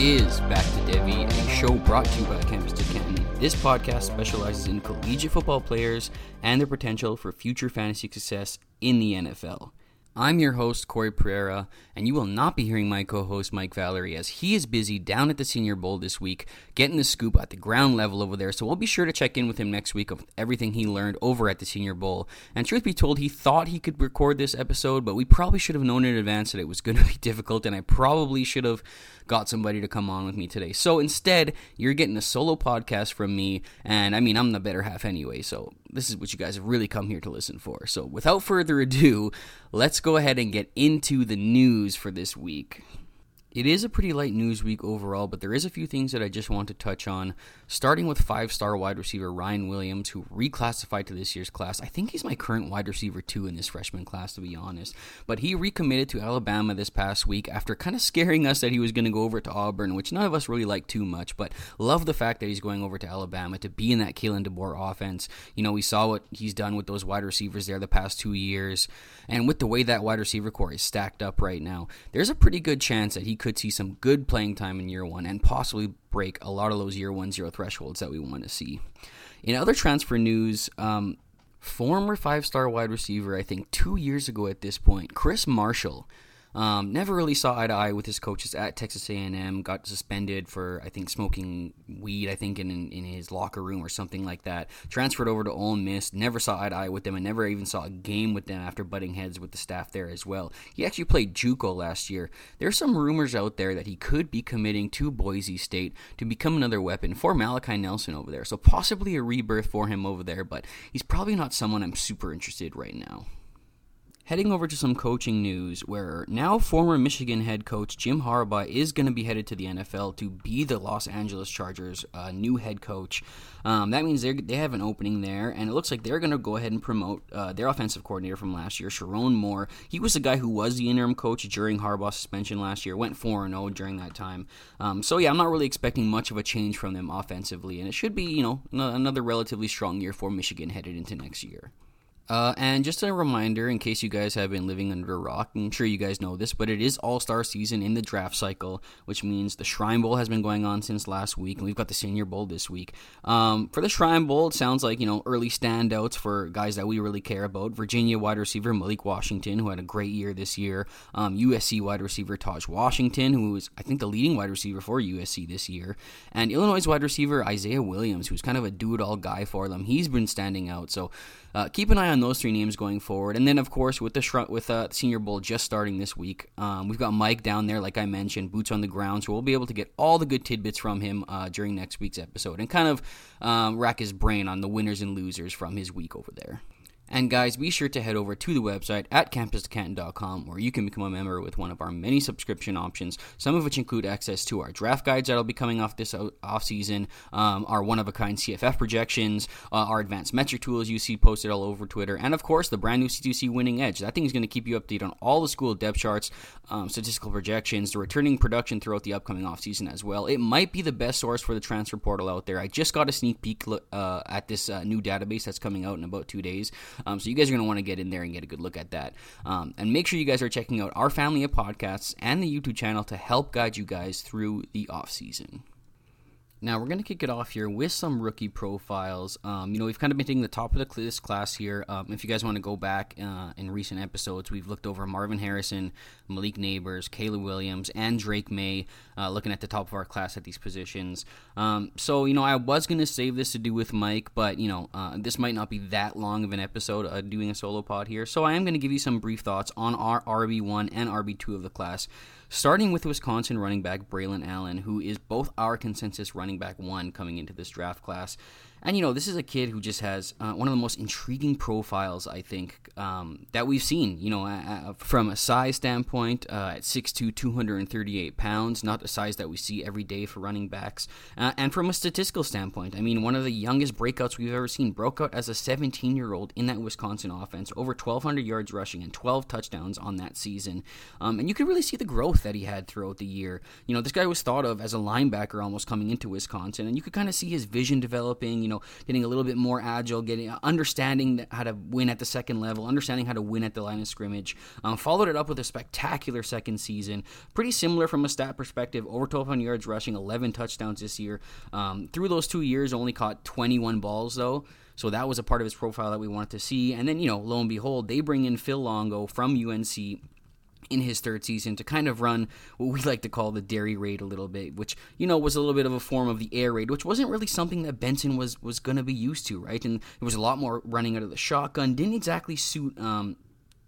Is Back to Devy, a show brought to you by Campus to Canton. This podcast specializes in collegiate football players and their potential for future fantasy success in the NFL. I'm your host, Cory Pereira, and you will not be hearing my co host, Mike Valerie, as he is busy down at the Senior Bowl this week, getting the scoop at the ground level over there. So we'll be sure to check in with him next week of everything he learned over at the Senior Bowl. And truth be told, he thought he could record this episode, but we probably should have known in advance that it was going to be difficult, and I probably should have got somebody to come on with me today. So instead, you're getting a solo podcast from me, and I mean, I'm the better half anyway, so this is what you guys have really come here to listen for. So without further ado, let's go ahead and get into the news for this week. It is a pretty light news week overall, but there is a few things that I just want to touch on. Starting with five-star wide receiver Ryan Williams, who reclassified to this year's class. I think he's my current wide receiver two in this freshman class, to be honest. But he recommitted to Alabama this past week after kind of scaring us that he was going to go over to Auburn, which none of us really like too much. But love the fact that he's going over to Alabama to be in that Kalen DeBoer offense. You know, we saw what he's done with those wide receivers there the past two years, and with the way that wide receiver core is stacked up right now, there's a pretty good chance that he could see some good playing time in year one and possibly break a lot of those year one zero thresholds that we want to see. In other transfer news, um, former five star wide receiver, I think two years ago at this point, Chris Marshall um, never really saw eye to eye with his coaches at Texas A&M. Got suspended for I think smoking weed. I think in in his locker room or something like that. Transferred over to Ole Miss. Never saw eye to eye with them, and never even saw a game with them after butting heads with the staff there as well. He actually played JUCO last year. There's some rumors out there that he could be committing to Boise State to become another weapon for Malachi Nelson over there. So possibly a rebirth for him over there, but he's probably not someone I'm super interested right now. Heading over to some coaching news, where now former Michigan head coach Jim Harbaugh is going to be headed to the NFL to be the Los Angeles Chargers' uh, new head coach. Um, that means they have an opening there, and it looks like they're going to go ahead and promote uh, their offensive coordinator from last year, Sherrone Moore. He was the guy who was the interim coach during Harbaugh's suspension last year, went 4 0 during that time. Um, so, yeah, I'm not really expecting much of a change from them offensively, and it should be, you know, another relatively strong year for Michigan headed into next year. Uh, and just a reminder, in case you guys have been living under a rock, I'm sure you guys know this, but it is All Star season in the draft cycle, which means the Shrine Bowl has been going on since last week, and we've got the Senior Bowl this week. Um, for the Shrine Bowl, it sounds like you know early standouts for guys that we really care about. Virginia wide receiver Malik Washington, who had a great year this year. Um, USC wide receiver Tahj Washington, who is I think the leading wide receiver for USC this year, and Illinois wide receiver Isaiah Williams, who's kind of a do-it-all guy for them. He's been standing out, so uh, keep an eye on those three names going forward. And then, of course, with the sh- with uh, Senior Bowl just starting this week, um, we've got Mike down there, like I mentioned, boots on the ground. So we'll be able to get all the good tidbits from him uh, during next week's episode and kind of um, rack his brain on the winners and losers from his week over there. And guys, be sure to head over to the website at campuscanton.com where you can become a member with one of our many subscription options, some of which include access to our draft guides that'll be coming off this off season, um, our one of a kind CFF projections, uh, our advanced metric tools you see posted all over Twitter, and of course the brand new C2C Winning Edge. That thing is going to keep you updated on all the school depth charts, um, statistical projections, the returning production throughout the upcoming off season as well. It might be the best source for the transfer portal out there. I just got a sneak peek uh, at this uh, new database that's coming out in about two days. Um, so you guys are going to want to get in there and get a good look at that. Um, and make sure you guys are checking out our family of podcasts and the YouTube channel to help guide you guys through the off season. Now we're going to kick it off here with some rookie profiles. Um, you know, we've kind of been taking the top of the this class here. Um, if you guys want to go back uh, in recent episodes, we've looked over Marvin Harrison, Malik Nabers, Caleb Williams, and Drake Maye, uh, looking at the top of our class at these positions. Um, so, you know, I was going to save this to do with Mike, but, you know, uh, this might not be that long of an episode uh, doing a solo pod here. So I am going to give you some brief thoughts on our RB1 and RB2 of the class starting with Wisconsin running back Braelon Allen, who is both our consensus running back one coming into this draft class. And you know, this is a kid who just has uh, one of the most intriguing profiles I think um, that we've seen. You know, uh, from a size standpoint, uh, at 6'2", 238 pounds, not the size that we see every day for running backs. Uh, and from a statistical standpoint, I mean, one of the youngest breakouts we've ever seen. Broke out as a 17 year old in that Wisconsin offense, over 1,200 yards rushing and 12 touchdowns on that season. Um, and you could really see the growth that he had throughout the year. You know, this guy was thought of as a linebacker almost coming into Wisconsin, and you could kind of see his vision developing you know, getting a little bit more agile, getting understanding how to win at the second level, understanding how to win at the line of scrimmage. Um, followed it up with a spectacular second season, pretty similar from a stat perspective. Over 1,200 yards rushing, 11 touchdowns this year. Um, through those two years, only caught 21 balls though. So that was a part of his profile that we wanted to see. And then, you know, lo and behold, they bring in Phil Longo from UNC in his third season to kind of run what we like to call the dairy raid a little bit, which you know was a little bit of a form of the air raid, which wasn't really something that Benson was was going to be used to, right? And it was a lot more running out of the shotgun. Didn't exactly suit. Um,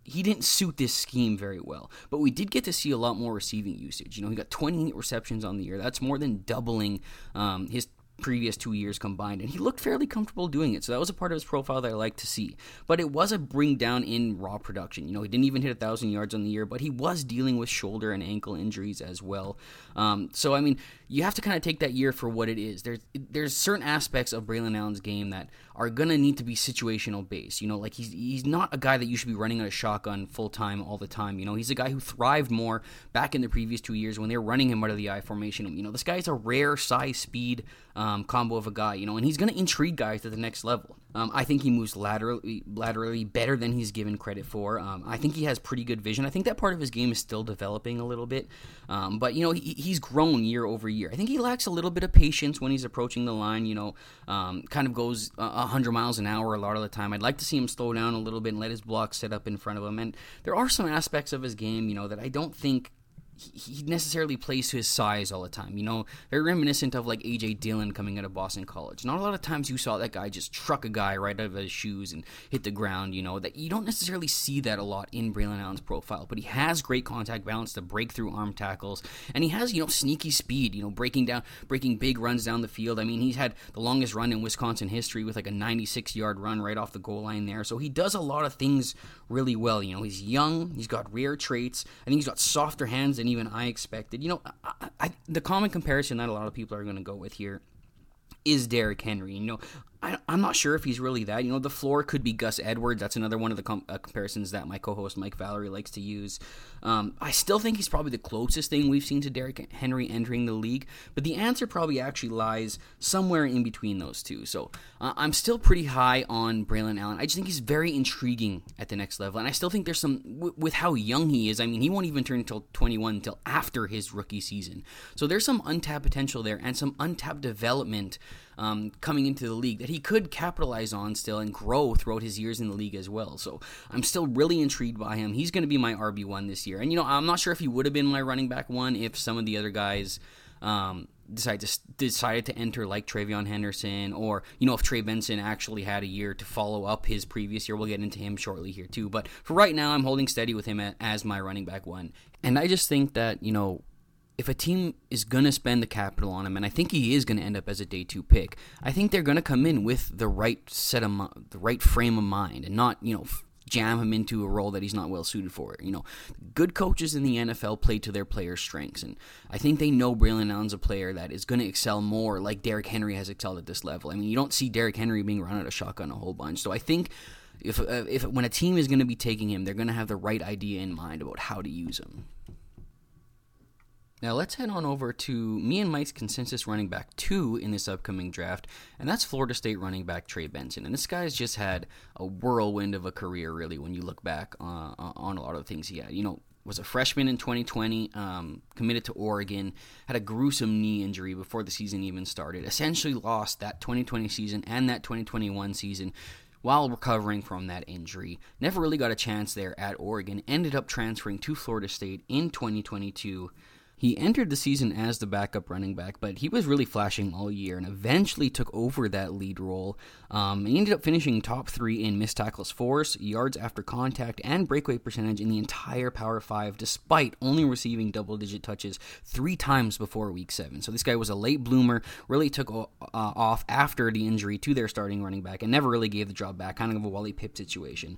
he didn't suit this scheme very well, but we did get to see a lot more receiving usage. You know, he got 28 receptions on the year. That's more than doubling um, his previous two years combined, and he looked fairly comfortable doing it. So that was a part of his profile that I like to see. But it was a bring down in raw production. You know, he didn't even hit a thousand yards on the year, but he was dealing with shoulder and ankle injuries as well. Um, so I mean, you have to kind of take that year for what it is. There's there's certain aspects of Braelon Allen's game that are gonna need to be situational based. You know, like he's he's not a guy that you should be running on a shotgun full time all the time. You know, he's a guy who thrived more back in the previous two years when they were running him out of the I formation. You know, this guy's a rare size speed um, combo of a guy. You know, and he's gonna intrigue guys to the next level. Um, I think he moves laterally, laterally better than he's given credit for. Um, I think he has pretty good vision. I think that part of his game is still developing a little bit, um, but you know he, he's grown year over year. I think he lacks a little bit of patience when he's approaching the line. You know, um, kind of goes hundred miles an hour a lot of the time. I'd like to see him slow down a little bit and let his block set up in front of him. And there are some aspects of his game, you know, that I don't think he necessarily plays to his size all the time. You know, very reminiscent of like AJ Dillon coming out of Boston College. Not a lot of times you saw that guy just truck a guy right out of his shoes and hit the ground. You know that you don't necessarily see that a lot in Braelon Allen's profile, but he has great contact balance to break through arm tackles, and he has you know sneaky speed. You know, breaking down, breaking big runs down the field. I mean, he's had the longest run in Wisconsin history with like a 96 yard run right off the goal line there. So he does a lot of things really well. You know, he's young, he's got rare traits. I think he's got softer hands than even I expected. You know, I, I, the common comparison that a lot of people are going to go with here is Derrick Henry. You know, I, am not sure if he's really that. You know, the floor could be Gus Edwards. That's another one of the com- uh, comparisons that my co-host Mike Valerie likes to use. Um, I still think he's probably the closest thing we've seen to Derrick Henry entering the league, but the answer probably actually lies somewhere in between those two. So uh, I'm still pretty high on Braelon Allen. I just think he's very intriguing at the next level, and I still think there's some w- with how young he is. I mean, he won't even turn until 21 until after his rookie season. So there's some untapped potential there and some untapped development um, coming into the league that he could capitalize on still and grow throughout his years in the league as well. So I'm still really intrigued by him. He's going to be my RB one this year, and you know I'm not sure if he would have been my running back one if some of the other guys. Um, decided to decided to enter like TreVeyon Henderson, or you know if Trey Benson actually had a year to follow up his previous year. We'll get into him shortly here too. But for right now, I'm holding steady with him as my running back one, and I just think that you know if a team is going to spend the capital on him, and I think he is going to end up as a day two pick, I think they're going to come in with the right set of the right frame of mind, and not you know jam him into a role that he's not well suited for. You know, good coaches in the NFL play to their players' strengths, and I think they know Braelon Allen's a player that is going to excel more, like Derrick Henry has excelled at this level. I mean, you don't see Derrick Henry being run out of shotgun a whole bunch, so I think. If, uh, if when a team is going to be taking him, they're going to have the right idea in mind about how to use him. Now let's head on over to me and Mike's consensus running back two in this upcoming draft, and that's Florida State running back Trey Benson. And this guy's just had a whirlwind of a career, really, when you look back uh, on a lot of the things he had. You know, was a freshman in 2020, um, committed to Oregon, had a gruesome knee injury before the season even started. Essentially lost that 2020 season and that 2021 season while recovering from that injury. Never really got a chance there at Oregon. Ended up transferring to Florida State in 2022 he entered the season as the backup running back, but he was really flashing all year and eventually took over that lead role. Um, he ended up finishing top three in missed tackles force, yards after contact, and breakaway percentage in the entire Power Five, despite only receiving double digit touches three times before week seven. So this guy was a late bloomer, really took uh, off after the injury to their starting running back, and never really gave the job back, kind of a Wally Pipp situation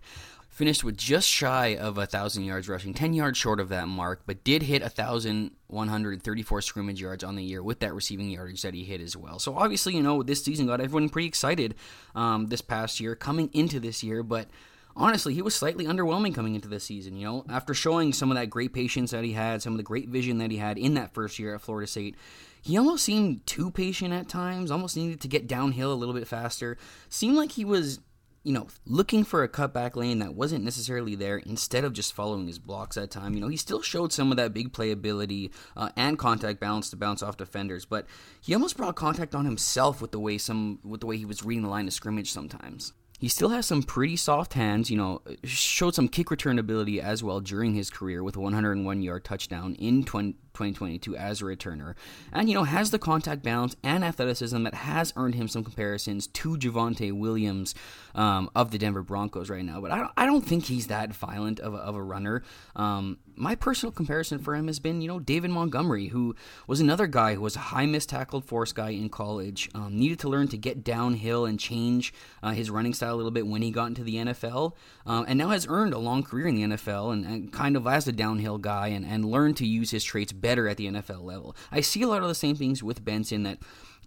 finished with just shy of a thousand yards rushing, ten yards short of that mark, but did hit a thousand one hundred thirty-four scrimmage yards on the year with that receiving yardage that he hit as well. So obviously, you know, this season got everyone pretty excited um, this past year, coming into this year, but honestly, he was slightly underwhelming coming into this season. You know, after showing some of that great patience that he had, some of the great vision that he had in that first year at Florida State, he almost seemed too patient at times. Almost needed to get downhill a little bit faster. Seemed like he was you know, looking for a cutback lane that wasn't necessarily there instead of just following his blocks that time. You know, he still showed some of that big playability uh, and contact balance to bounce off defenders, but he almost brought contact on himself with the way some with the way he was reading the line of scrimmage sometimes. He still has some pretty soft hands, you know, showed some kick return ability as well during his career with a 101 yard touchdown in 20, 2022 as a returner. And, you know, has the contact balance and athleticism that has earned him some comparisons to Javonte Williams um, of the Denver Broncos right now. But I don't, I don't think he's that violent of a, of a runner. Um, my personal comparison for him has been, you know, David Montgomery, who was another guy who was a high missed tackled force guy in college, um, needed to learn to get downhill and change uh, his running style a little bit when he got into the NFL, um, and now has earned a long career in the NFL and, and kind of as a downhill guy and, and learned to use his traits better at the NFL level. I see a lot of the same things with Benson that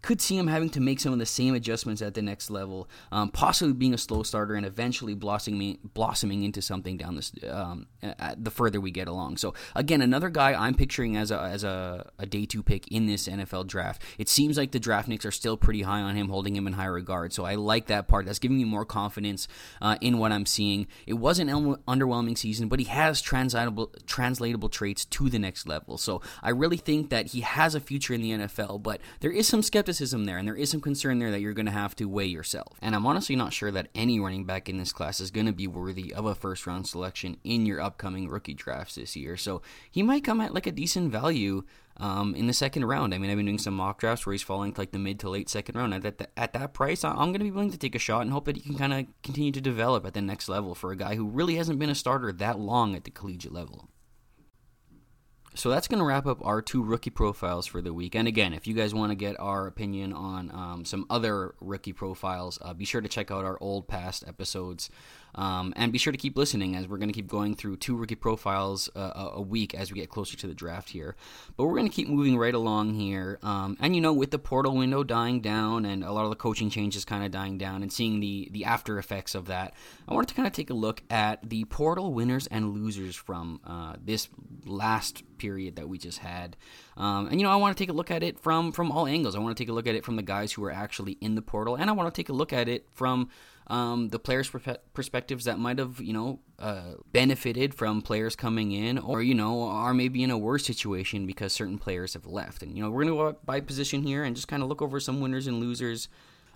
could see him having to make some of the same adjustments at the next level, um, possibly being a slow starter and eventually blossoming blossoming into something down this um, the further we get along. So again, another guy I'm picturing as a as a, a, day two pick in this NFL draft. It seems like the draft nicks are still pretty high on him, holding him in high regard. So I like that part. That's giving me more confidence uh, in what I'm seeing. It was an underwhelming season, but he has translatable translatable traits to the next level. So I really think that he has a future in the NFL. But there is some skepticism there, and there is some concern there that you're going to have to weigh yourself. And I'm honestly not sure that any running back in this class is going to be worthy of a first round selection in your upcoming rookie drafts this year. So he might come at like a decent value um, in the second round. I mean, I've been doing some mock drafts where he's falling to like the mid to late second round. At that, at that price, I'm going to be willing to take a shot and hope that he can kind of continue to develop at the next level for a guy who really hasn't been a starter that long at the collegiate level. So that's going to wrap up our two rookie profiles for the week. And again, if you guys want to get our opinion on um, some other rookie profiles, uh, be sure to check out our old past episodes. Um, and be sure to keep listening as we're going to keep going through two rookie profiles uh, a week as we get closer to the draft here. But we're going to keep moving right along here. Um, and you know, with the portal window dying down and a lot of the coaching changes kind of dying down and seeing the the after effects of that, I wanted to kind of take a look at the portal winners and losers from uh, this last period that we just had. Um, and you know, I want to take a look at it from from all angles. I want to take a look at it from the guys who are actually in the portal, and I want to take a look at it from um, the players' perspectives that might have, you know, uh, benefited from players coming in, or you know, are maybe in a worse situation because certain players have left. And you know, we're to go by position here and just kind of look over some winners and losers.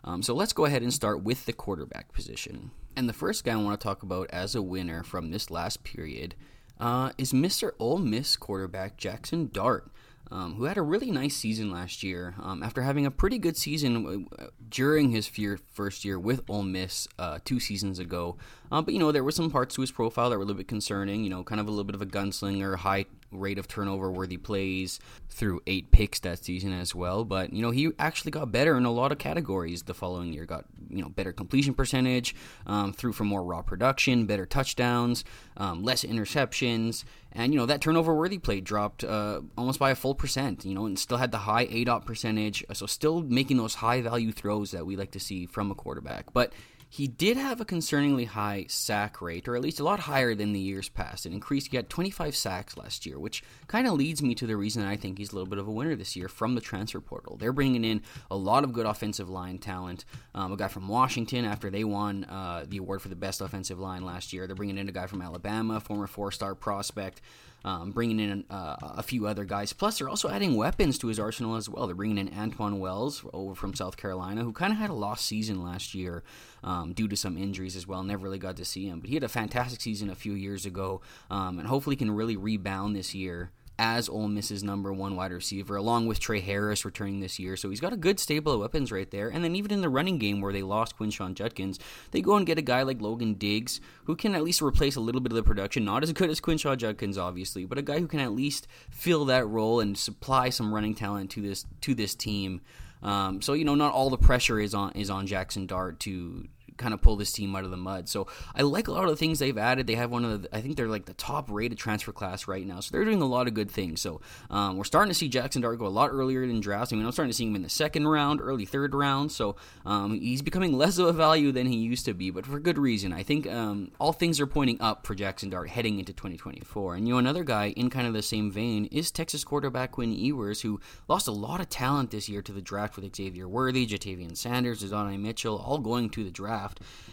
Um, so let's go ahead and start with the quarterback position. And the first guy I want to talk about as a winner from this last period uh, is Mr. Ole Miss quarterback Jackson Dart um, who had a really nice season last year um, after having a pretty good season uh, during his first year with Ole Miss uh, two seasons ago. Uh, but, you know, there were some parts to his profile that were a little bit concerning, you know, kind of a little bit of a gunslinger, high rate of turnover worthy plays through eight picks that season as well. But, you know, he actually got better in a lot of categories the following year. Got, you know, better completion percentage, um, threw for more raw production, better touchdowns, um, less interceptions. And, you know, that turnover worthy play dropped uh, almost by a full percent, you know, and still had the high ADOT percentage. So still making those high value throws that we like to see from a quarterback. But, he did have a concerningly high sack rate, or at least a lot higher than the years past. It increased. He had 25 sacks last year, which kind of leads me to the reason I think he's a little bit of a winner this year from the transfer portal. They're bringing in a lot of good offensive line talent. Um, a guy from Washington after they won uh, the award for the best offensive line last year. They're bringing in a guy from Alabama, former four-star prospect um, bringing in uh, a few other guys. Plus, they're also adding weapons to his arsenal as well. They're bringing in Antwane Wells over from South Carolina, who kind of had a lost season last year um, due to some injuries as well. Never really got to see him, but he had a fantastic season a few years ago, um, and hopefully can really rebound this year as Ole Miss's number one wide receiver, along with Tre Harris returning this year. So he's got a good stable of weapons right there. And then even in the running game where they lost Quinshon Judkins, they go and get a guy like Logan Diggs who can at least replace a little bit of the production. Not as good as Quinshon Judkins, obviously, but a guy who can at least fill that role and supply some running talent to this to this team. Um, so you know, not all the pressure is on is on Jackson Dart to kind of pull this team out of the mud. So I like a lot of the things they've added. They have one of the, I think they're like the top rated transfer class right now. So they're doing a lot of good things. So um, we're starting to see Jackson Dart go a lot earlier in drafts. I mean, I'm starting to see him in the second round, early third round. So um, he's becoming less of a value than he used to be, but for good reason. I think um, all things are pointing up for Jackson Dart heading into 2024. And you know, another guy in kind of the same vein is Texas quarterback Quinn Ewers, who lost a lot of talent this year to the draft with Xavier Worthy, Ja'Tavion Sanders, Adonai Mitchell, all going to the draft.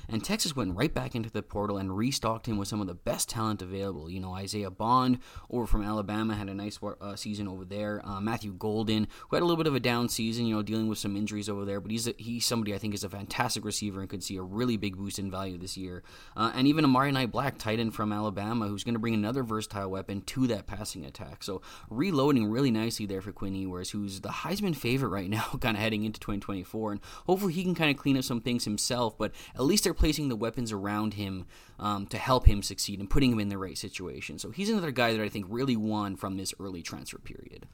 And Texas went right back into the portal and restocked him with some of the best talent available. You know, Isaiah Bond over from Alabama had a nice uh, season over there. Uh, Matthew Golden, who had a little bit of a down season, you know, dealing with some injuries over there, but he's a, he's somebody I think is a fantastic receiver and could see a really big boost in value this year. Uh, and even Amari Niblack, tight end from Alabama, who's going to bring another versatile weapon to that passing attack. So reloading really nicely there for Quinn Ewers, who's the Heisman favorite right now, kind of heading into 2024. And hopefully he can kind of clean up some things himself, but at least they're placing the weapons around him um, to help him succeed and putting him in the right situation. So he's another guy that I think really won from this early transfer period.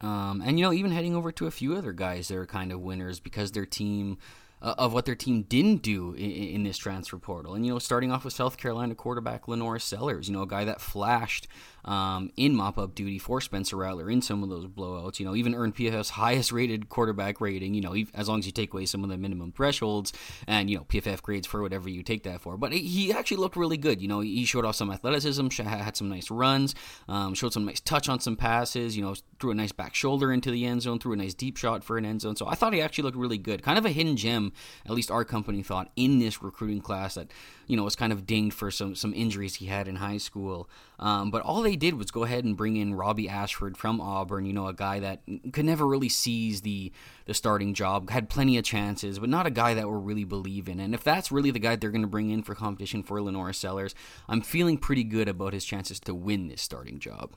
Um, and you know, even heading over to a few other guys that are kind of winners because their team uh, of what their team didn't do in, in, this transfer portal. And you know, starting off with South Carolina quarterback LaNorris Sellers, you know, a guy that flashed um, in mop up duty for Spencer Rattler in some of those blowouts. You know, even earned PFF's highest rated quarterback rating. You know, as long as you take away some of the minimum thresholds, and you know, PFF grades for whatever you take that for. But he actually looked really good. You know, he showed off some athleticism, had some nice runs, um, showed some nice touch on some passes. You know, threw a nice back shoulder into the end zone, threw a nice deep shot for an end zone. So I thought he actually looked really good. Kind of a hidden gem, at least our company thought, in this recruiting class that you know was kind of dinged for some some injuries he had in high school. Um, but all they did was go ahead and bring in Robby Ashford from Auburn. You know, a guy that could never really seize the the starting job, had plenty of chances, but not a guy that we really believe in. And if that's really the guy they're going to bring in for competition for LaNorris Sellers, I'm feeling pretty good about his chances to win this starting job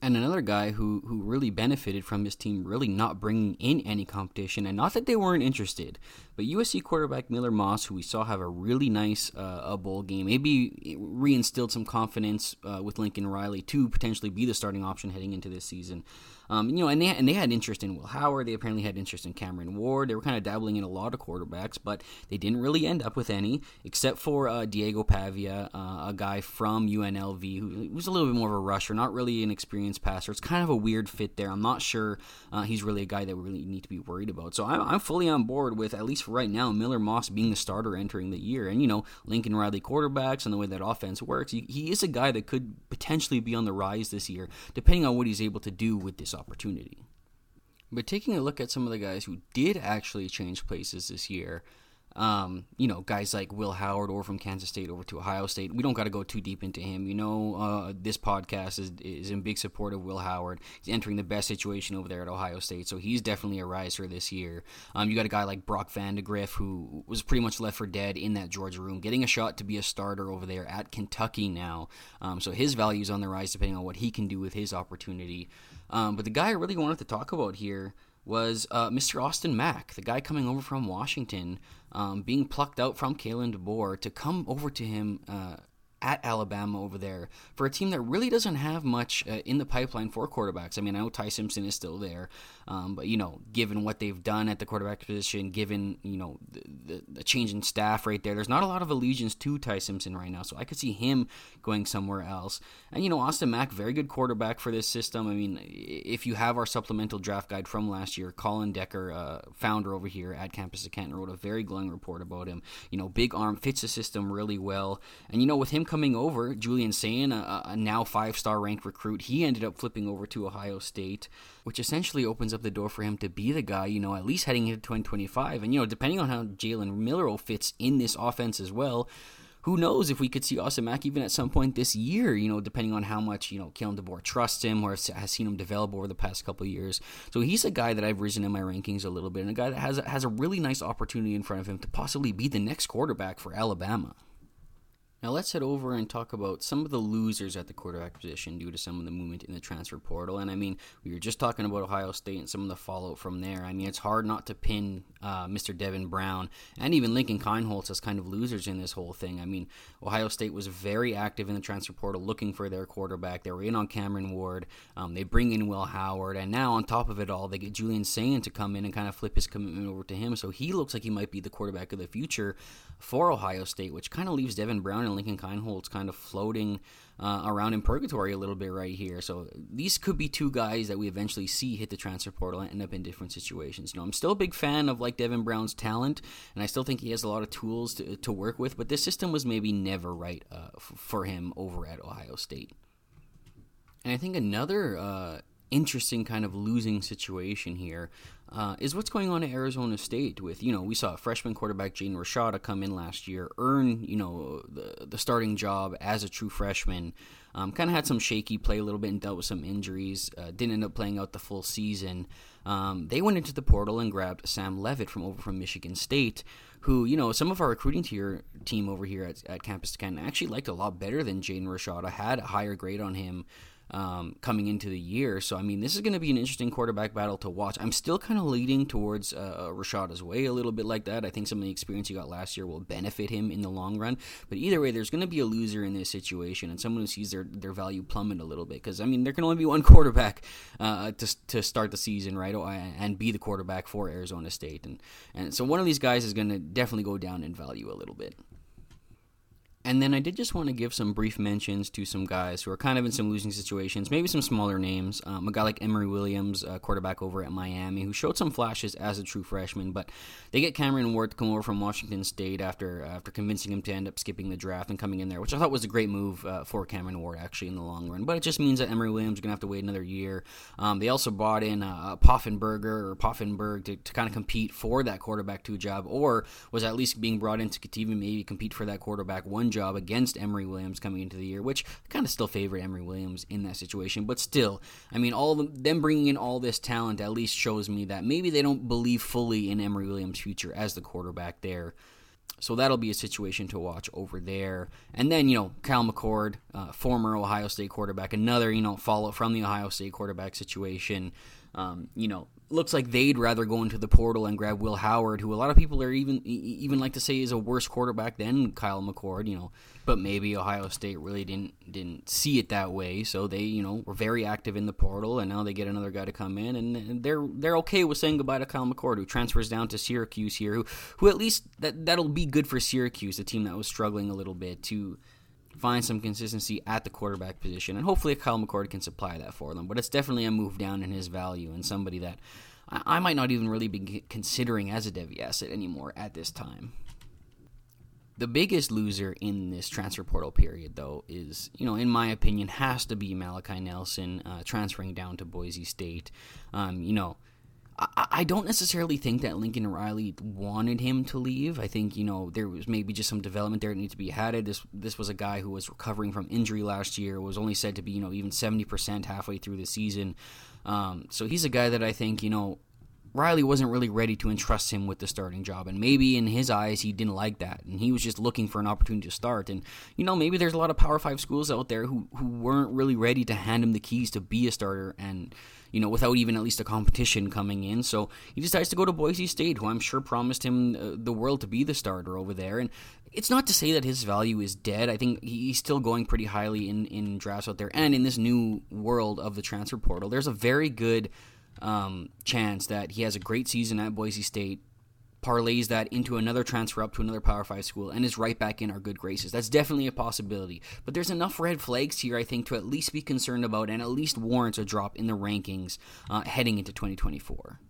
and another guy who who really benefited from his team really not bringing in any competition, and not that they weren't interested, but USC quarterback Miller Moss, who we saw have a really nice uh, a bowl game, maybe reinstilled some confidence uh, with Lincoln Riley to potentially be the starting option heading into this season. Um, you know, and they and they had interest in Will Howard. They apparently had interest in Cameron Ward. They were kind of dabbling in a lot of quarterbacks, but they didn't really end up with any, except for uh, Diego Pavia, uh, a guy from UNLV who was a little bit more of a rusher, not really an experienced passer. It's kind of a weird fit there. I'm not sure uh, he's really a guy that we really need to be worried about. So I'm, I'm fully on board with at least for right now Miller Moss being the starter entering the year, and you know Lincoln Riley quarterbacks and the way that offense works. He, he is a guy that could potentially be on the rise this year, depending on what he's able to do with this opportunity. But taking a look at some of the guys who did actually change places this year, um, you know, guys like Will Howard or from Kansas State over to Ohio State. We don't got to go too deep into him. You know, uh, this podcast is is in big support of Will Howard. He's entering the best situation over there at Ohio State, so he's definitely a riser this year. Um, you got a guy like Brock Vandagriff who was pretty much left for dead in that Georgia room, getting a shot to be a starter over there at Kentucky now. Um, so his value is on the rise depending on what he can do with his opportunity. Um, but the guy I really wanted to talk about here was uh, Mr. Austin Mack, the guy coming over from Washington, um, being plucked out from Kalen DeBoer to come over to him uh, at Alabama over there for a team that really doesn't have much uh, in the pipeline for quarterbacks. I mean, I know Ty Simpson is still there, um, but you know, given what they've done at the quarterback position, given you know the, the, the, change in staff right there, there's not a lot of allegiance to Ty Simpson right now. So I could see him going somewhere else. And you know, Austin Mack, very good quarterback for this system. I mean, if you have our supplemental draft guide from last year, Colin Decker, uh, founder over here at Campus of Canton, wrote a very glowing report about him. You know, big arm fits the system really well, and you know, with him coming over, Julian Sayin, a, a now five star ranked recruit, he ended up flipping over to Ohio State, which essentially opens up the door for him to be the guy, you know, at least heading into 2025. And, you know, depending on how Jalen Milroe fits in this offense as well, who knows if we could see Austin Mack even at some point this year, you know, depending on how much, you know, Kalen DeBoer trusts him or has seen him develop over the past couple years. So he's a guy that I've risen in my rankings a little bit and a guy that has, has a really nice opportunity in front of him to possibly be the next quarterback for Alabama. Now let's head over and talk about some of the losers at the quarterback position due to some of the movement in the transfer portal. And I mean, we were just talking about Ohio State and some of the fallout from there. I mean, it's hard not to pin uh, Mr. Devin Brown and even Lincoln Kienholz as kind of losers in this whole thing. I mean, Ohio State was very active in the transfer portal looking for their quarterback. They were in on Cameron Ward. Um, they bring in Will Howard, and now on top of it all, they get Julian Sayin to come in and kind of flip his commitment over to him. So he looks like he might be the quarterback of the future for Ohio State, which kind of leaves Devin Brown and Lincoln Kienholz kind of floating uh, around in purgatory a little bit right here. So these could be two guys that we eventually see hit the transfer portal and end up in different situations. You know, I'm still a big fan of like Devin Brown's talent, and I still think he has a lot of tools to, to work with. But this system was maybe never right uh, f- for him over at Ohio State. And I think another uh, interesting kind of losing situation here uh, is what's going on at Arizona State with, you know, we saw freshman quarterback Jaden Rashada come in last year, earn, you know, the, the starting job as a true freshman. Um, kind of had some shaky play a little bit and dealt with some injuries. Uh, didn't end up playing out the full season. Um, they went into the portal and grabbed Sam Leavitt from over from Michigan State, who, you know, some of our recruiting tier, team over here at, at Campus Canton actually liked a lot better than Jaden Rashada, had a higher grade on him um, coming into the year. So, I mean, this is going to be an interesting quarterback battle to watch. I'm still kind of leading towards uh, Rashada's way a little bit like that. I think some of the experience he got last year will benefit him in the long run. But either way, there's going to be a loser in this situation and someone who sees their, their value plummet a little bit. Because, I mean, there can only be one quarterback uh, to, to start the season, right? And be the quarterback for Arizona State. And, and so one of these guys is going to definitely go down in value a little bit. And then I did just want to give some brief mentions to some guys who are kind of in some losing situations, maybe some smaller names. Um, a guy like Emory Williams, uh, quarterback over at Miami, who showed some flashes as a true freshman, but they get Cameron Ward to come over from Washington State after after convincing him to end up skipping the draft and coming in there, which I thought was a great move uh, for Cameron Ward actually in the long run. But it just means that Emory Williams is going to have to wait another year. Um, they also brought in uh, Poffenbarger or Poffenberg to, to kind of compete for that quarterback two job, or was at least being brought in to even maybe compete for that quarterback one job job against Emory Williams coming into the year, which I kind of still favor Emory Williams in that situation. But still, I mean, all them, them bringing in all this talent at least shows me that maybe they don't believe fully in Emory Williams' future as the quarterback there. So that'll be a situation to watch over there. And then, you know, Kyle McCord, uh, former Ohio State quarterback, another, you know, follow from the Ohio State quarterback situation. Um, you know, looks like they'd rather go into the portal and grab Will Howard, who a lot of people are even even like to say is a worse quarterback than Kyle McCord. You know, but maybe Ohio State really didn't didn't see it that way, so they you know were very active in the portal, and now they get another guy to come in, and they're they're okay with saying goodbye to Kyle McCord, who transfers down to Syracuse here, who who at least that that'll be good for Syracuse, a team that was struggling a little bit to find some consistency at the quarterback position. And hopefully Kyle McCord can supply that for them. But it's definitely a move down in his value and somebody that I, I might not even really be considering as a Devy asset anymore at this time. The biggest loser in this transfer portal period, though, is, you know, in my opinion, has to be Malachi Nelson uh, transferring down to Boise State. Um, you know, I, don't necessarily think that Lincoln Riley wanted him to leave. I think you know there was maybe just some development there that needs to be had. This this was a guy who was recovering from injury last year. Was only said to be you know even seventy percent halfway through the season. Um, so he's a guy that I think you know Riley wasn't really ready to entrust him with the starting job, and maybe in his eyes he didn't like that, and he was just looking for an opportunity to start. And you know, maybe there's a lot of Power Five schools out there who who weren't really ready to hand him the keys to be a starter, and you know, without even at least a competition coming in. So he decides to go to Boise State, who I'm sure promised him uh, the world to be the starter over there. And it's not to say that his value is dead. I think he's still going pretty highly in, in drafts out there. And in this new world of the transfer portal, there's a very good um, chance that he has a great season at Boise State parlays that into another transfer up to another Power 5 school and is right back in our good graces. That's definitely a possibility. But there's enough red flags here, I think, to at least be concerned about and at least warrants a drop in the rankings uh, heading into 2024.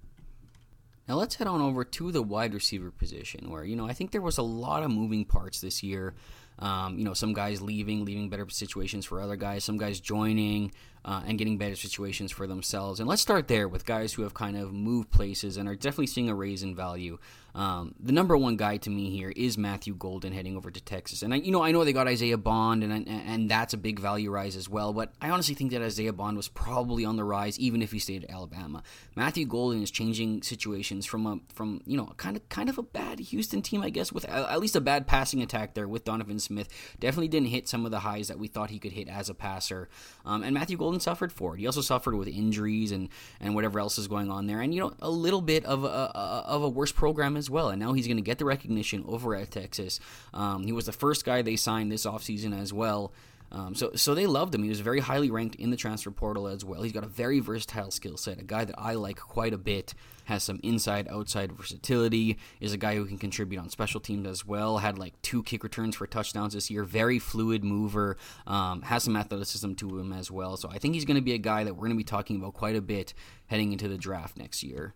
Now let's head on over to the wide receiver position, where, you know, I think there was a lot of moving parts this year. Um, you know, some guys leaving, leaving better situations for other guys, some guys joining uh, and getting better situations for themselves. And let's start there with guys who have kind of moved places and are definitely seeing a raise in value. Um, the number one guy to me here is Matthew Golden heading over to Texas, and I, you know I know they got Isaiah Bond, and and that's a big value rise as well. But I honestly think that Isaiah Bond was probably on the rise, even if he stayed at Alabama. Matthew Golden is changing situations from a from you know kind of kind of a bad Houston team, I guess, with at least a bad passing attack there with Donovan Smith definitely didn't hit some of the highs that we thought he could hit as a passer. Um, and Matthew Golden suffered for it. He also suffered with injuries and, and whatever else is going on there. And, you know, a little bit of a, a of a worse program as well. And now he's going to get the recognition over at Texas. Um, he was the first guy they signed this offseason as well. Um, so, so they loved him. He was very highly ranked in the transfer portal as well. He's got a very versatile skill set, a guy that I like quite a bit. Has some inside outside versatility. Is a guy who can contribute on special teams as well. Had like two kick returns for touchdowns this year. Very fluid mover. Um, has some athleticism to him as well. So I think he's going to be a guy that we're going to be talking about quite a bit heading into the draft next year.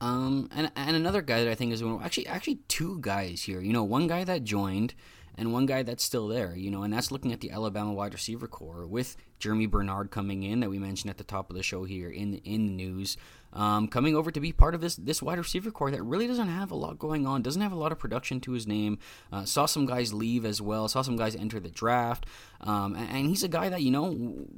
Um, and and another guy that I think is actually actually two guys here. You know, one guy that joined and one guy that's still there, you know, and that's looking at the Alabama wide receiver core with Germie Bernard coming in that we mentioned at the top of the show here in in the news, um, coming over to be part of this this wide receiver core that really doesn't have a lot going on, doesn't have a lot of production to his name. Uh, saw some guys leave as well, saw some guys enter the draft, um, and, and, he's a guy that you know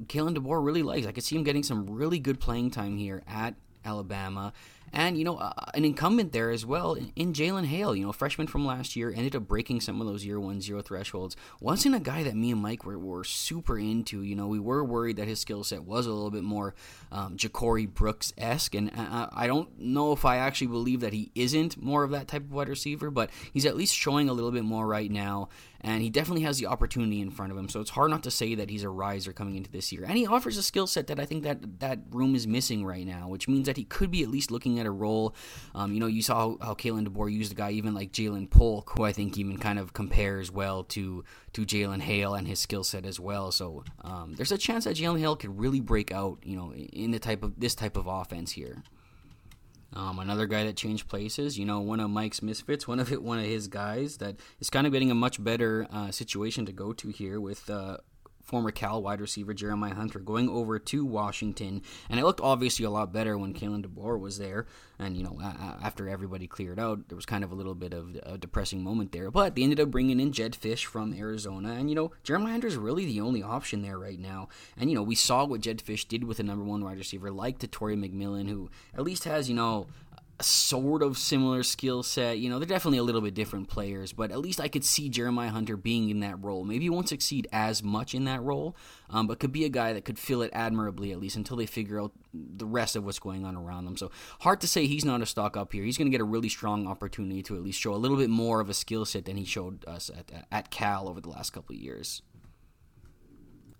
Kalen DeBoer really likes. I could see him getting some really good playing time here at Alabama and, you know, uh, an incumbent there as well in, in Jalen Hale, you know, freshman from last year, ended up breaking some of those year one zero thresholds. Wasn't a guy that me and Mike were, were super into. You know, we were worried that his skill set was a little bit more um, Ja'Corey Brooks esque. And I, I don't know if I actually believe that he isn't more of that type of wide receiver, but he's at least showing a little bit more right now and he definitely has the opportunity in front of him. So it's hard not to say that he's a riser coming into this year. And he offers a skill set that I think that that room is missing right now, which means that he could be at least looking at a role. Um, you know, you saw how, Kalen DeBoer used a guy even like Ja'Lynn Polk, who I think even kind of compares well to to Jalen Hale and his skill set as well. So um, there's a chance that Jalen Hale could really break out, you know, in the type of this type of offense here. Um, another guy that changed places, you know, one of Mike's misfits, one of it, one of his guys that is kind of getting a much better uh, situation to go to here with uh, former Cal wide receiver Jeremiah Hunter going over to Washington, and it looked obviously a lot better when Kalen DeBoer was there. And you know, after everybody cleared out, there was kind of a little bit of a depressing moment there. But they ended up bringing in Jedd Fisch from Arizona, and you know, Jeremiah Hunter is really the only option there right now. And you know, we saw what Jedd Fisch did with the number one wide receiver, like Tetairoa McMillan, who at least has you know sort of similar skill set. You know, they're definitely a little bit different players, but at least I could see Jeremiah Hunter being in that role. Maybe he won't succeed as much in that role, um, but could be a guy that could fill it admirably at least until they figure out the rest of what's going on around them. So hard to say he's not a stock up here. He's going to get a really strong opportunity to at least show a little bit more of a skill set than he showed us at, at Cal over the last couple of years.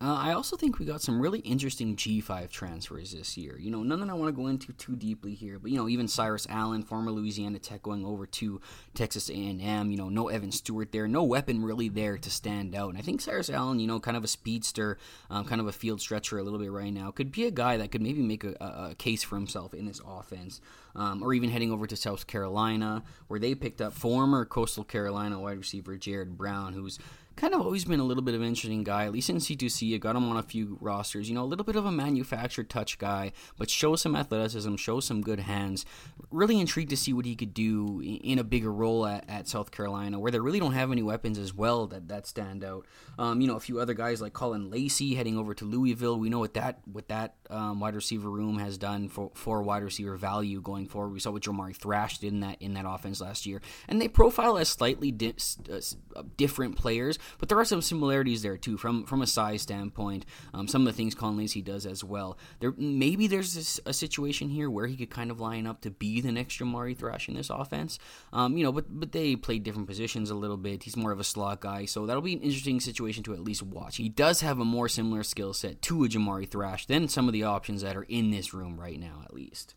Uh, I also think we got some really interesting G5 transfers this year. You know, none that I want to go into too deeply here, but you know, even Cyrus Allen, former Louisiana Tech, going over to Texas A&M. You know, no Evan Stewart there, no weapon really there to stand out. And I think Cyrus Allen, you know, kind of a speedster, um, kind of a field stretcher a little bit right now, could be a guy that could maybe make a, a case for himself in this offense. Um, or even heading over to South Carolina, where they picked up former Coastal Carolina wide receiver Jared Brown, who's kind of always been a little bit of an interesting guy, at least in C2C. I got him on a few rosters. You know, a little bit of a manufactured touch guy, but show some athleticism, show some good hands. Really intrigued to see what he could do in a bigger role at, at South Carolina, where they really don't have any weapons as well that, that stand out. Um, you know, a few other guys like Caullin Lacy heading over to Louisville. We know what that what that um, wide receiver room has done for, for wide receiver value going forward. We saw what Jamari Thrash did in that in that offense last year, and they profile as slightly di- uh, different players but there are some similarities there too, from from a size standpoint. Um, some of the things Caullin Lacy does as well. There maybe there's this, a situation here where he could kind of line up to be the next Jamari Thrash in this offense. Um, you know, but but they play different positions a little bit. He's more of a slot guy, so that'll be an interesting situation to at least watch. He does have a more similar skill set to a Jamari Thrash than some of the options that are in this room right now, at least.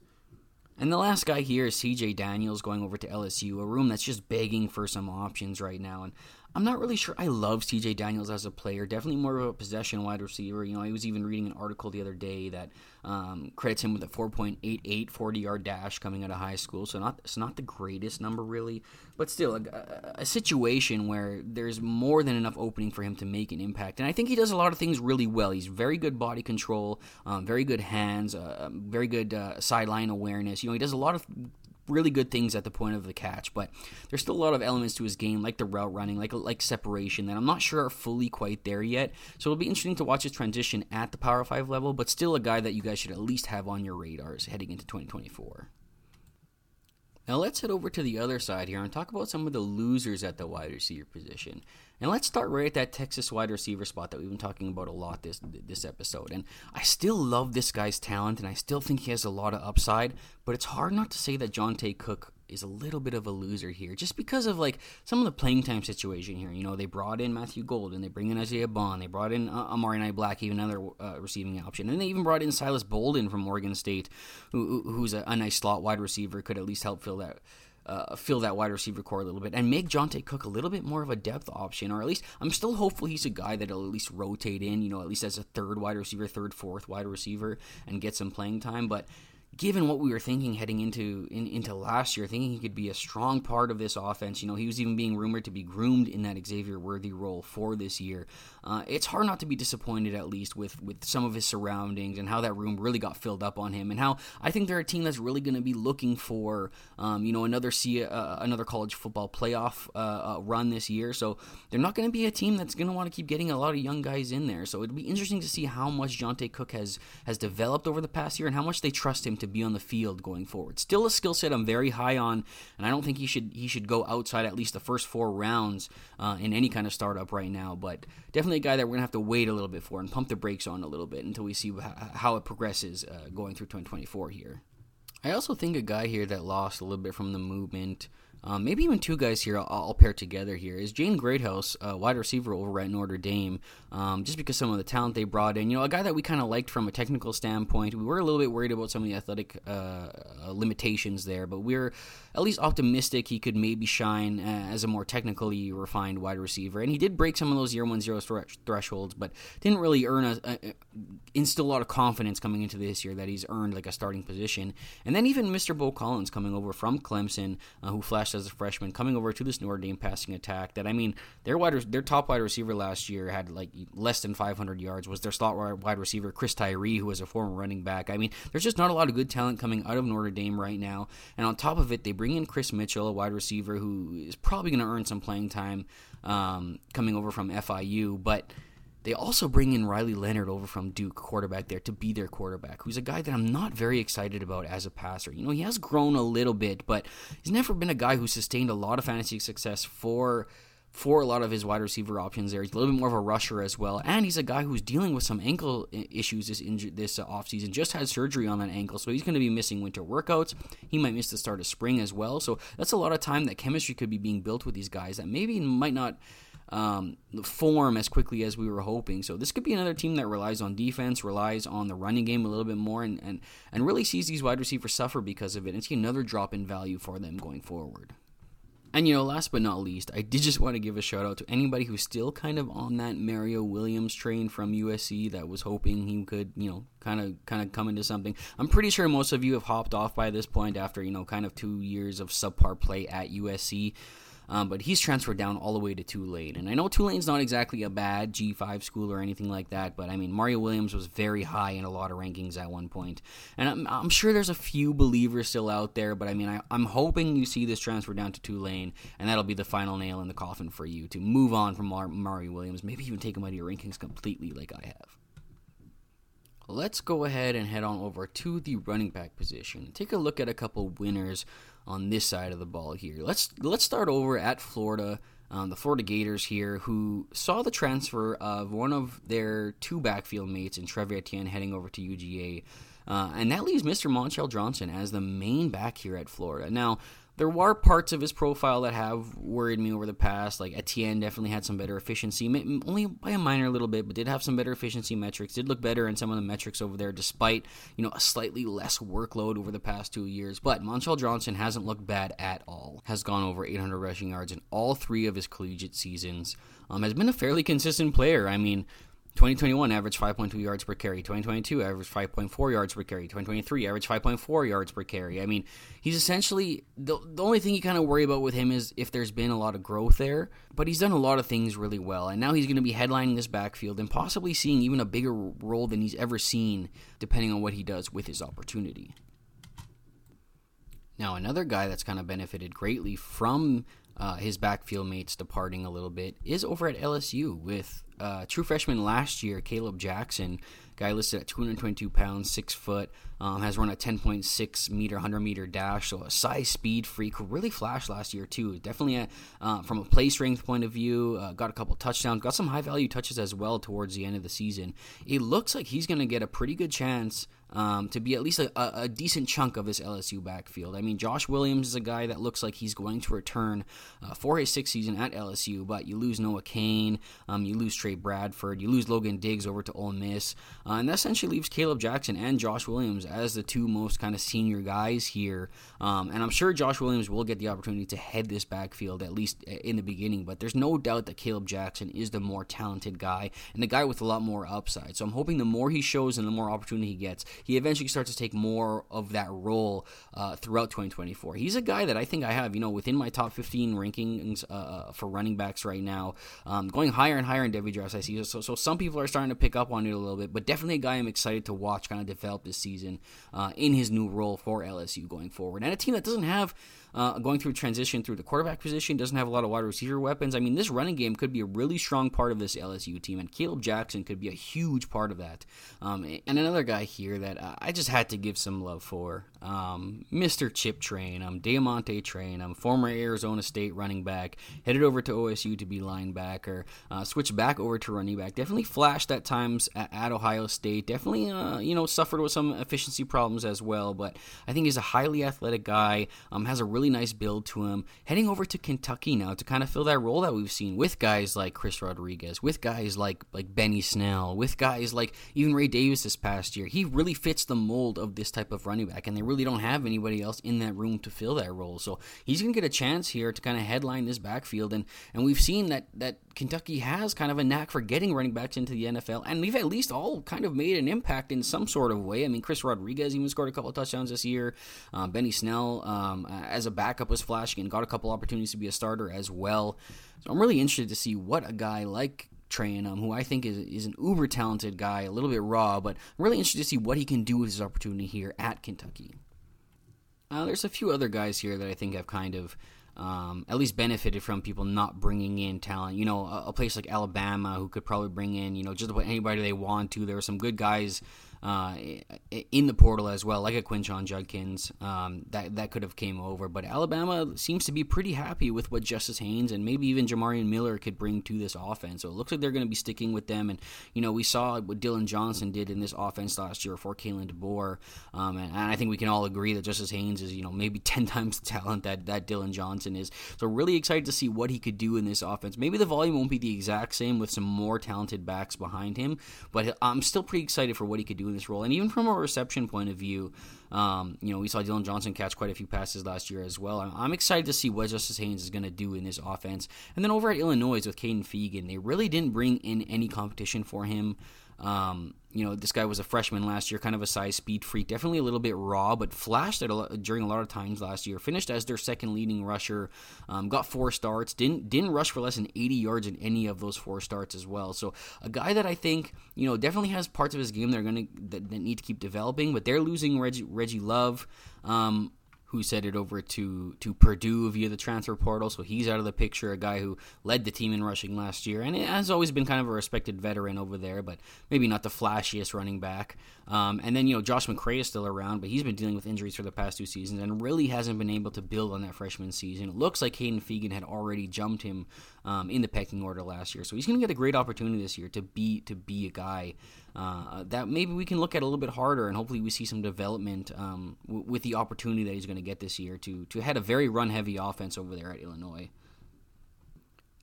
And the last guy here is CJ Daniels going over to LSU, a room that's just begging for some options right now. And I'm not really sure. I love CJ Daniels as a player. Definitely more of a possession wide receiver. You know, I was even reading an article the other day that um, credits him with a 4.88 40 yard dash coming out of high school. So not it's not the greatest number really, but still a, a, situation where there's more than enough opening for him to make an impact. And I think he does a lot of things really well. He's very good body control, um, very good hands, uh, very good uh, sideline awareness. You know, he does a lot of really good things at the point of the catch, but there's still a lot of elements to his game, like the route running, like like separation, that I'm not sure are fully quite there yet. So it'll be interesting to watch his transition at the Power Five level, but still a guy that you guys should at least have on your radars heading into 2024. Now let's head over to the other side here and talk about some of the losers at the wide receiver position. And let's start right at that Texas wide receiver spot that we've been talking about a lot this this episode. And I still love this guy's talent, and I still think he has a lot of upside. But it's hard not to say that Johntay Cook is a little bit of a loser here, just because of like some of the playing time situation here. You know, they brought in Matthew Gold, and they bring in Isaiah Bond, they brought in uh, Amari Niblack, even another uh, receiving option, and they even brought in Silas Bolden from Oregon State, who, who's a, a nice slot wide receiver, could at least help fill that uh, fill that wide receiver core a little bit and make Johntay Cook a little bit more of a depth option, or at least I'm still hopeful he's a guy that'll at least rotate in, you know, at least as a third wide receiver, third, fourth wide receiver, and get some playing time. But given what we were thinking heading into in, into last year, thinking he could be a strong part of this offense. You know, he was even being rumored to be groomed in that Xavier Worthy role for this year. Uh, it's hard not to be disappointed, at least with with some of his surroundings and how that room really got filled up on him, and how I think they're a team that's really going to be looking for, um, you know, another see uh, another college football playoff uh, uh run this year. So they're not going to be a team that's going to want to keep getting a lot of young guys in there. So it'd be interesting to see how much Johntay Cook has has developed over the past year and how much they trust him to be on the field going forward. Still a skill set I'm very high on, and I don't think he should he should go outside at least the first four rounds uh, in any kind of startup right now. But definitely a guy that we're gonna have to wait a little bit for and pump the brakes on a little bit until we see how it progresses uh, going through 2024 here. I also think a guy here that lost a little bit from the movement um, maybe even two guys here I'll, I'll, pair together here is Jaden Greathouse, uh, wide receiver over at Notre Dame, um, just because some of the talent they brought in. You know, a guy that we kind of liked from a technical standpoint. We were a little bit worried about some of the athletic uh, uh limitations there, but we are at least optimistic he could maybe shine uh, as a more technically refined wide receiver. And he did break some of those year one zero thresholds, but didn't really earn a, a, instill a lot of confidence coming into this year that he's earned like a starting position. And then even Mr. Beaux Collins coming over from Clemson, uh, who flashed as a freshman, coming over to this Notre Dame passing attack. That I mean, their wide their top wide receiver last year had like less than 500 yards. Was their slot wide receiver Chris Tyree, who was a former running back. I mean, there's just not a lot of good talent coming out of Notre Dame right now. And on top of it, they bring in Chris Mitchell, a wide receiver who is probably going to earn some playing time um, coming over from FIU, but they also bring in Riley Leonard over from Duke, quarterback there, to be their quarterback, who's a guy that I'm not very excited about as a passer. You know, he has grown a little bit, but he's never been a guy who sustained a lot of fantasy success for for a lot of his wide receiver options there. He's a little bit more of a rusher as well, and he's a guy who's dealing with some ankle issues this inju- this uh, offseason. Just had surgery on that ankle, so he's going to be missing winter workouts. He might miss the start of spring as well. So that's a lot of time that chemistry could be being built with these guys that maybe might not um, form as quickly as we were hoping. So this could be another team that relies on defense, relies on the running game a little bit more, and and, and really sees these wide receivers suffer because of it, and see another drop in value for them going forward. And you know, last but not least, I did just want to give a shout out to anybody who's still kind of on that Mario Williams train from USC that was hoping he could, you know, kind of kind of come into something. I'm pretty sure most of you have hopped off by this point after, you know, kind of 2 years of subpar play at USC. Um, but he's transferred down all the way to Tulane. And I know Tulane's not exactly a bad G5 school or anything like that, but I mean, Mario Williams was very high in a lot of rankings at one point. And I'm, I'm sure there's a few believers still out there, but I mean, I, I'm hoping you see this transfer down to Tulane, and that'll be the final nail in the coffin for you to move on from Mar- Mario Williams, maybe even take him out of your rankings completely like I have. Let's go ahead and head on over to the running back position. Take a look at a couple winners on this side of the ball here. Let's let's start over at Florida. Um, the Florida Gators here, who saw the transfer of one of their two backfield mates in Trevor Etienne heading over to UGA. Uh, and that leaves Mr. Montrell Johnson as the main back here at Florida. Now, there were parts of his profile that have worried me over the past. Like Etienne definitely had some better efficiency, only by a minor little bit, but did have some better efficiency metrics. Did look better in some of the metrics over there, despite you know a slightly less workload over the past two years. But Montrell Johnson hasn't looked bad at all. Has gone over 800 rushing yards in all three of his collegiate seasons. Um, has been a fairly consistent player. I mean, 2021 average 5.2 yards per carry. 2022 average 5.4 yards per carry. 2023 average 5.4 yards per carry. I mean, he's essentially the, the only thing you kind of worry about with him is if there's been a lot of growth there, but he's done a lot of things really well. And now he's going to be headlining this backfield and possibly seeing even a bigger role than he's ever seen depending on what he does with his opportunity. Now, another guy that's kind of benefited greatly from uh, his backfield mates departing a little bit is over at LSU with uh, true freshman last year, Kaleb Jackson, Guy listed at 222 pounds, six foot. Um, has run a 10.6 meter, 100 meter dash, so a size speed freak. Really flashed last year too. Definitely a, uh, from a play strength point of view. Uh, got a couple touchdowns. Got some high value touches as well towards the end of the season. It looks like he's going to get a pretty good chance um, to be at least a, a, decent chunk of this LSU backfield. I mean, Josh Williams is a guy that looks like he's going to return uh, for his sixth season at LSU, but you lose Noah Cain, um, you lose Trey Bradford, you lose Logan Diggs over to Ole Miss, uh, and that essentially leaves Kaleb Jackson and Josh Williams as the two most kind of senior guys here. Um, and I'm sure Josh Williams will get the opportunity to head this backfield at least in the beginning, but there's no doubt that Kaleb Jackson is the more talented guy and the guy with a lot more upside. So I'm hoping the more he shows and the more opportunity he gets, he eventually starts to take more of that role uh, throughout 2024. He's a guy that I think I have, you know, within my top 15 rankings uh, uh, for running backs right now, um, going higher and higher in Devy I see. So, so some people are starting to pick up on it a little bit, but definitely a guy I'm excited to watch kind of develop this season uh, in his new role for LSU going forward. And a team that doesn't have uh, going through transition through the quarterback position, doesn't have a lot of wide receiver weapons. I mean, this running game could be a really strong part of this LSU team, and Kaleb Jackson could be a huge part of that. Um, and another guy here that I just had to give some love for, um, Mr. Chip Trayanum, um, DeaMonte Trayanum, um, former Arizona State running back, headed over to OSU to be linebacker, uh, switched back over to running back. Definitely flashed at times at, at Ohio State. Definitely, uh, you know, suffered with some efficiency problems as well. But I think he's a highly athletic guy. Um, has a really nice build to him. Heading over to Kentucky now to kind of fill that role that we've seen with guys like Chris Rodriguez, with guys like like Benny Snell, with guys like even Ray Davis this past year. He really fits the mold of this type of running back, and they really don't have anybody else in that room to fill that role. So he's going to get a chance here to kind of headline this backfield, and and we've seen that that Kentucky has kind of a knack for getting running backs into the NFL, and we've at least all kind of made an impact in some sort of way. I mean, Chris Rodriguez even scored a couple touchdowns this year. Uh, Benny Snell, um, as a backup, was flashing and got a couple opportunities to be a starter as well. So I'm really interested to see what a guy like Trayanum, who I think is, is an uber talented guy, a little bit raw, but I'm really interested to see what he can do with his opportunity here at Kentucky. Uh, there's a few other guys here that I think have kind of um, at least benefited from people not bringing in talent. You know, a, a, place like Alabama who could probably bring in, you know, just about anybody they want to. There were some good guys uh, in the portal as well, like a Quinshon Judkins um, that that could have came over. But Alabama seems to be pretty happy with what Justice Haynes and maybe even Jamarion Miller could bring to this offense. So it looks like they're going to be sticking with them. And you know, we saw what Dillon Johnson did in this offense last year for Kalen DeBoer, um, and, and, I think we can all agree that Justice Haynes is you know maybe ten times the talent that that Dillon Johnson is. So really excited to see what he could do in this offense. Maybe the volume won't be the exact same with some more talented backs behind him, but I'm still pretty excited for what he could do in this role. And even from a reception point of view, um, you know, we saw Dillon Johnson catch quite a few passes last year as well. I'm, I'm excited to see what Justice Haynes is going to do in this offense. And then over at Illinois with Kaden Feagin, they really didn't bring in any competition for him. Um, you know, this guy was a freshman last year, kind of a size speed freak, definitely a little bit raw, but flashed at a lot, during a lot of times last year. Finished as their second leading rusher, um, got four starts, didn't didn't rush for less than 80 yards in any of those four starts as well. So a guy that I think you know definitely has parts of his game that are going to that, that, need to keep developing, but they're losing Reggie, Reggie Love. Um, who sent it over to to Purdue via the transfer portal. So he's out of the picture. A guy who led the team in rushing last year, and has always been kind of a respected veteran over there, but maybe not the flashiest running back. Um, and then you know Josh McCray is still around, but he's been dealing with injuries for the past two seasons and really hasn't been able to build on that freshman season. It looks like Kaden Feagin had already jumped him um, in the pecking order last year, so he's going to get a great opportunity this year to be to be a guy uh, that maybe we can look at a little bit harder, and hopefully we see some development um, w- with the opportunity that he's going to get this year to to head a very run heavy offense over there at Illinois.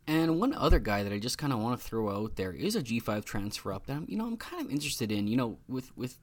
And one other guy that I just kind of want to throw out there is a G5 transfer up that I'm, you know I'm kind of interested in. You know, with with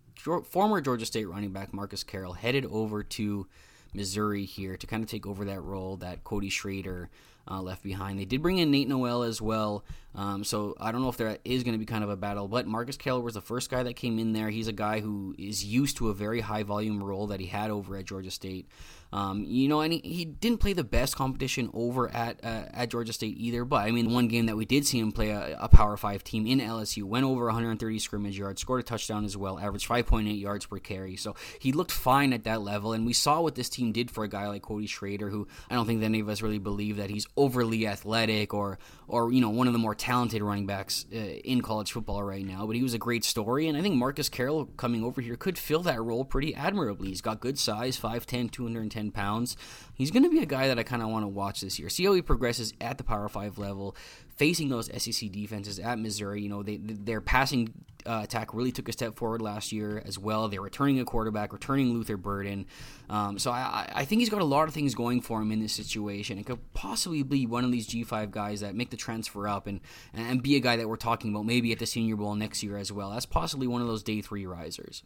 former Georgia State running back Marcus Carroll headed over to Missouri here to kind of take over that role that Cody Schrader uh, left behind. They did bring in Nate Noel as well, um, so I don't know if there is going to be kind of a battle. But Marcus Carroll was the first guy that came in there. He's a guy who is used to a very high volume role that he had over at Georgia State. Um, you know, and he, he, didn't play the best competition over at uh, at Georgia State either. But I mean, one game that we did see him play a, a, Power Five team in LSU went over 130 scrimmage yards, scored a touchdown as well, averaged 5.8 yards per carry. So he looked fine at that level, and we saw what this team did for a guy like Cody Schrader, who I don't think any of us really believe that he's overly athletic or or you know one of the more talented running backs uh, in college football right now. But he was a great story, and I think Marcus Carroll coming over here could fill that role pretty admirably. He's got good size, 5'10", 210 pounds. He's going to be a guy that I kind of want to watch this year. See how he progresses at the Power Five level, facing those SEC defenses at Missouri. You know, they, their passing uh, attack really took a step forward last year as well. They're returning a quarterback, returning Luther Burden. Um, so I, I, think he's got a lot of things going for him in this situation. It could possibly be one of these G5 guys that make the transfer up and, and be a guy that we're talking about maybe at the Senior Bowl next year as well. That's possibly one of those day three risers.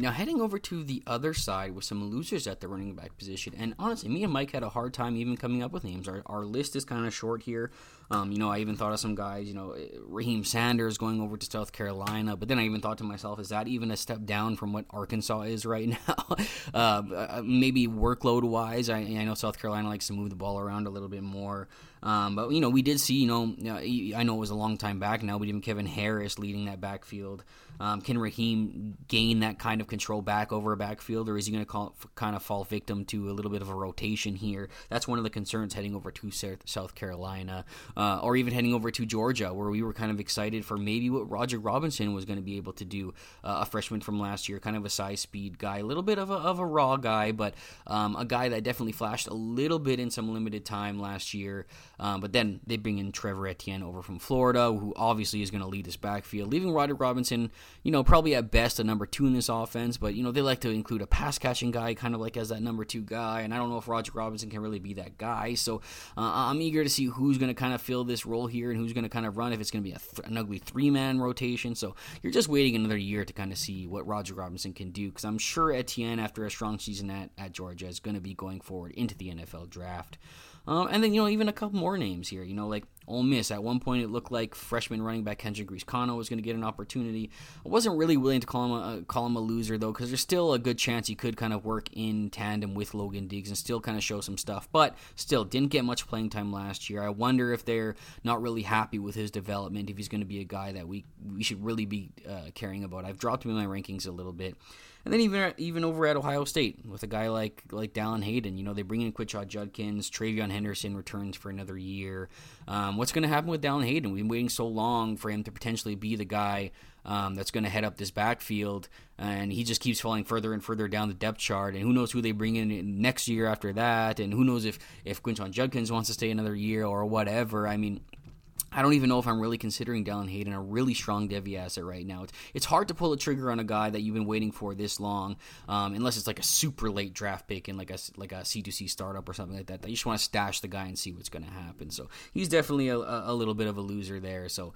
Now, heading over to the other side with some losers at the running back position, and honestly, me and Mike had a hard time even coming up with names. Our, our list is kind of short here. Um, you know, I even thought of some guys, you know, Raheem Sanders going over to South Carolina, but then I even thought to myself, is that even a step down from what Arkansas is right now? Uh, uh, maybe workload wise, I, I, know South Carolina likes to move the ball around a little bit more. Um, but, you know, we did see, you know, I know it was a long time back now, but even Kevin Harris leading that backfield. Um, can Raheem gain that kind of control back over a backfield, or is he going to kind of fall victim to a little bit of a rotation here? That's one of the concerns heading over to South Carolina, uh, or even heading over to Georgia, where we were kind of excited for maybe what Roderick Robinson was going to be able to do. Uh, a freshman from last year, kind of a size speed guy, a little bit of a, of a raw guy, but um, a guy that definitely flashed a little bit in some limited time last year. Um, but then they bring in Trevor Etienne over from Florida, who obviously is going to lead this backfield, leaving Roderick Robinson you know, probably at best a number two in this offense, but, you know, they like to include a pass catching guy kind of like as that number two guy. And I don't know if Roderick Robinson can really be that guy. So uh, I'm eager to see who's going to kind of fill this role here and who's going to kind of run, if it's going to be th- an ugly three man rotation. So you're just waiting another year to kind of see what Roderick Robinson can do because I'm sure Etienne, after a strong season at, at Georgia, is going to be going forward into the NFL draft. Um, and then, you know, even a couple more names here. You know, like Ole Miss. At one point, it looked like freshman running back Kedrick Reescano was going to get an opportunity. I wasn't really willing to call him a, call him a loser, though, because there's still a good chance he could kind of work in tandem with Logan Diggs and still kind of show some stuff. But still, didn't get much playing time last year. I wonder if they're not really happy with his development, if he's going to be a guy that we, we should really be uh, caring about. I've dropped him in my rankings a little bit. And then even even over at Ohio State with a guy like like Dallan Hayden, you know they bring in Quinshon Judkins, TreVeyon Henderson returns for another year. Um, what's going to happen with Dallan Hayden? We've been waiting so long for him to potentially be the guy um, that's going to head up this backfield, and he just keeps falling further and further down the depth chart. And who knows who they bring in next year after that, and who knows if if Quinshon Judkins wants to stay another year or whatever. I mean, I don't even know if I'm really considering Dallan Hayden a really strong Devy asset right now. It's, it's hard to pull a trigger on a guy that you've been waiting for this long, um, unless it's like a super late draft pick in like a like a C2C startup or something like that. That you just want to stash the guy and see what's going to happen. So he's definitely a, a little bit of a loser there. So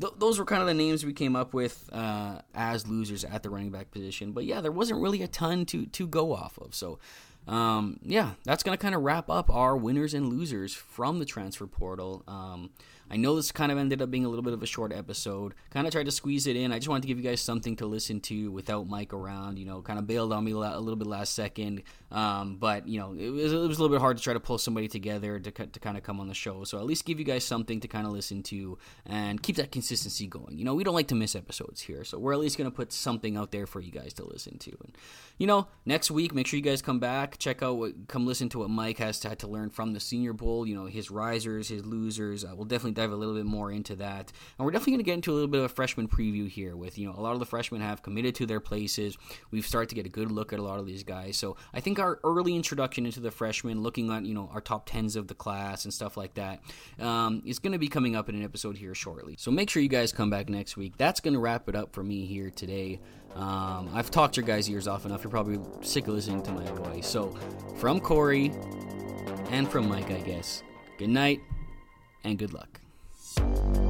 th- those were kind of the names we came up with uh, as losers at the running back position. But yeah, there wasn't really a ton to to go off of. So um, yeah, that's going to kind of wrap up our winners and losers from the transfer portal. Um, I know this kind of ended up being a little bit of a short episode. Kind of tried to squeeze it in. I just wanted to give you guys something to listen to without Mike around. You know, kind of bailed on me a little bit last second. Um, but, you know, it was, it was, a little bit hard to try to pull somebody together to, to kind of come on the show. So at least give you guys something to kind of listen to and keep that consistency going. You know, we don't like to miss episodes here. So we're at least going to put something out there for you guys to listen to. And, you know, next week, make sure you guys come back. Check out what, come listen to what Mike has to, had to learn from the Senior Bowl. You know, his risers, his losers. Uh, we'll definitely dive a little bit more into that. And we're definitely going to get into a little bit of a freshman preview here with, you know, a lot of the freshmen have committed to their places. We've started to get a good look at a lot of these guys. So I think our early introduction into the freshmen, looking at, you know, our top 10s of the class and stuff like that, um, is going to be coming up in an episode here shortly. So make sure you guys come back next week. That's going to wrap it up for me here today. Um, I've talked your guys' ears off enough. You're probably sick of listening to my voice. So, from Cory and from Mike, I guess, good night and good luck you